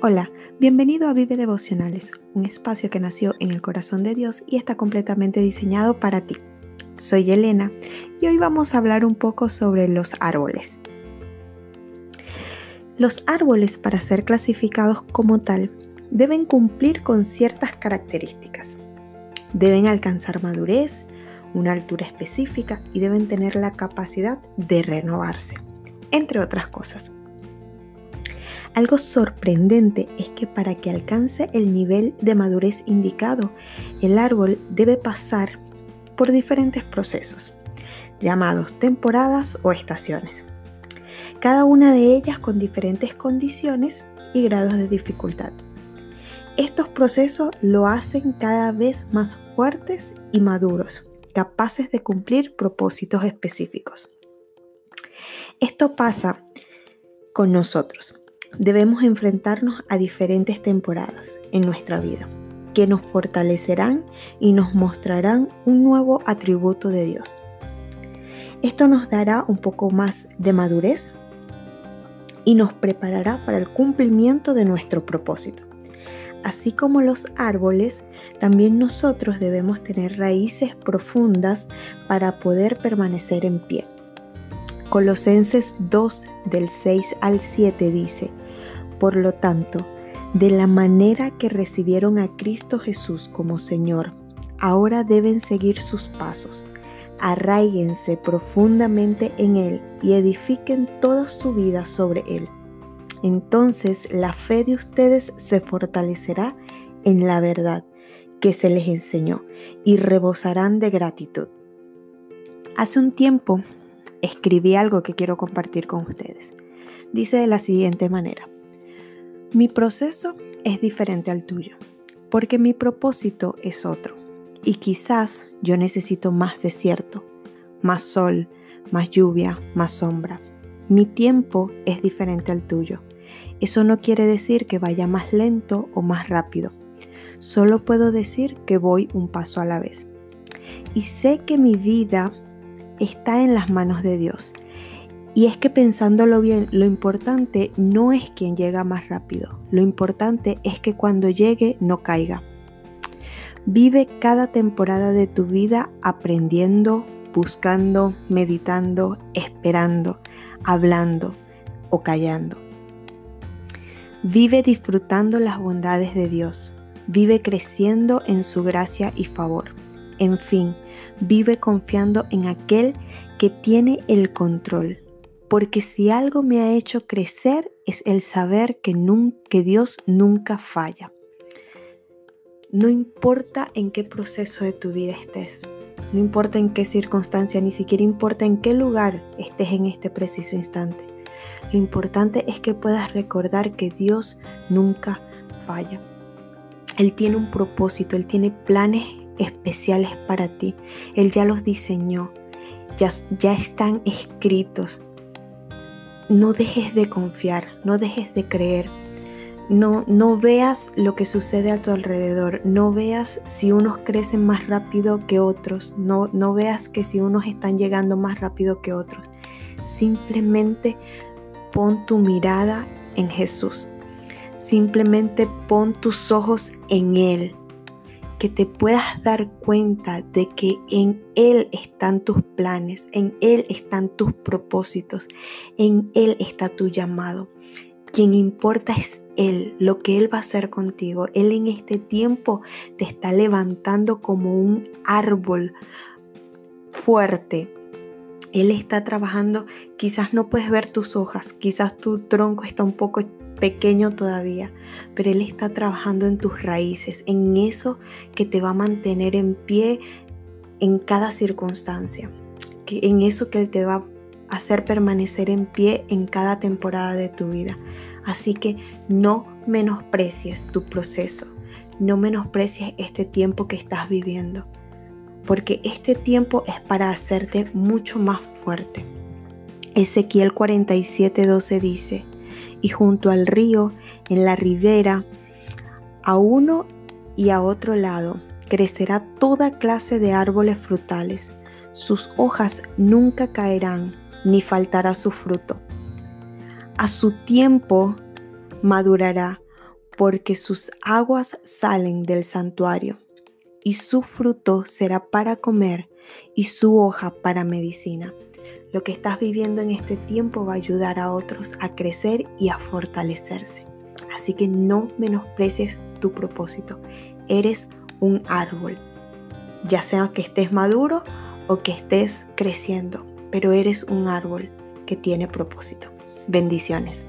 Hola, bienvenido a Vive Devocionales, un espacio que nació en el corazón de Dios y está completamente diseñado para ti. Soy Elena y hoy vamos a hablar un poco sobre los árboles. Los árboles para ser clasificados como tal deben cumplir con ciertas características. Deben alcanzar madurez, una altura específica y deben tener la capacidad de renovarse, entre otras cosas. Algo sorprendente es que para que alcance el nivel de madurez indicado, el árbol debe pasar por diferentes procesos, llamados temporadas o estaciones, cada una de ellas con diferentes condiciones y grados de dificultad. Estos procesos lo hacen cada vez más fuertes y maduros, capaces de cumplir propósitos específicos. Esto pasa con nosotros debemos enfrentarnos a diferentes temporadas en nuestra vida que nos fortalecerán y nos mostrarán un nuevo atributo de Dios. Esto nos dará un poco más de madurez y nos preparará para el cumplimiento de nuestro propósito. Así como los árboles, también nosotros debemos tener raíces profundas para poder permanecer en pie. Colosenses 2 del 6 al 7 dice, Por lo tanto, de la manera que recibieron a Cristo Jesús como Señor, ahora deben seguir sus pasos. Arraíguense profundamente en Él y edifiquen toda su vida sobre Él. Entonces la fe de ustedes se fortalecerá en la verdad que se les enseñó y rebosarán de gratitud. Hace un tiempo escribí algo que quiero compartir con ustedes. Dice de la siguiente manera, mi proceso es diferente al tuyo, porque mi propósito es otro, y quizás yo necesito más desierto, más sol, más lluvia, más sombra. Mi tiempo es diferente al tuyo. Eso no quiere decir que vaya más lento o más rápido. Solo puedo decir que voy un paso a la vez. Y sé que mi vida está en las manos de Dios. Y es que pensándolo bien, lo importante no es quien llega más rápido, lo importante es que cuando llegue no caiga. Vive cada temporada de tu vida aprendiendo, buscando, meditando, esperando, hablando o callando. Vive disfrutando las bondades de Dios. Vive creciendo en su gracia y favor. En fin, vive confiando en aquel que tiene el control. Porque si algo me ha hecho crecer es el saber que, que Dios nunca falla. No importa en qué proceso de tu vida estés, no importa en qué circunstancia, ni siquiera importa en qué lugar estés en este preciso instante. Lo importante es que puedas recordar que Dios nunca falla. Él tiene un propósito, Él tiene planes especiales para ti. Él ya los diseñó, ya, ya están escritos. No dejes de confiar, no dejes de creer. No, no veas lo que sucede a tu alrededor, no veas si unos crecen más rápido que otros, no, no veas que si unos están llegando más rápido que otros. Simplemente pon tu mirada en Jesús. Simplemente pon tus ojos en Él que te puedas dar cuenta de que en Él están tus planes, en Él están tus propósitos, en Él está tu llamado. Quien importa es Él, lo que Él va a hacer contigo. Él en este tiempo te está levantando como un árbol fuerte. Él está trabajando, quizás no puedes ver tus hojas, quizás tu tronco está un poco pequeño todavía, pero Él está trabajando en tus raíces, en eso que te va a mantener en pie en cada circunstancia, que en eso que Él te va a hacer permanecer en pie en cada temporada de tu vida. Así que no menosprecies tu proceso, no menosprecies este tiempo que estás viviendo, porque este tiempo es para hacerte mucho más fuerte. Ezequiel 47:12 dice, y junto al río, en la ribera, a uno y a otro lado, crecerá toda clase de árboles frutales. Sus hojas nunca caerán, ni faltará su fruto. A su tiempo madurará, porque sus aguas salen del santuario, y su fruto será para comer y su hoja para medicina. Lo que estás viviendo en este tiempo va a ayudar a otros a crecer y a fortalecerse. Así que no menosprecies tu propósito. Eres un árbol, ya sea que estés maduro o que estés creciendo, pero eres un árbol que tiene propósito. Bendiciones.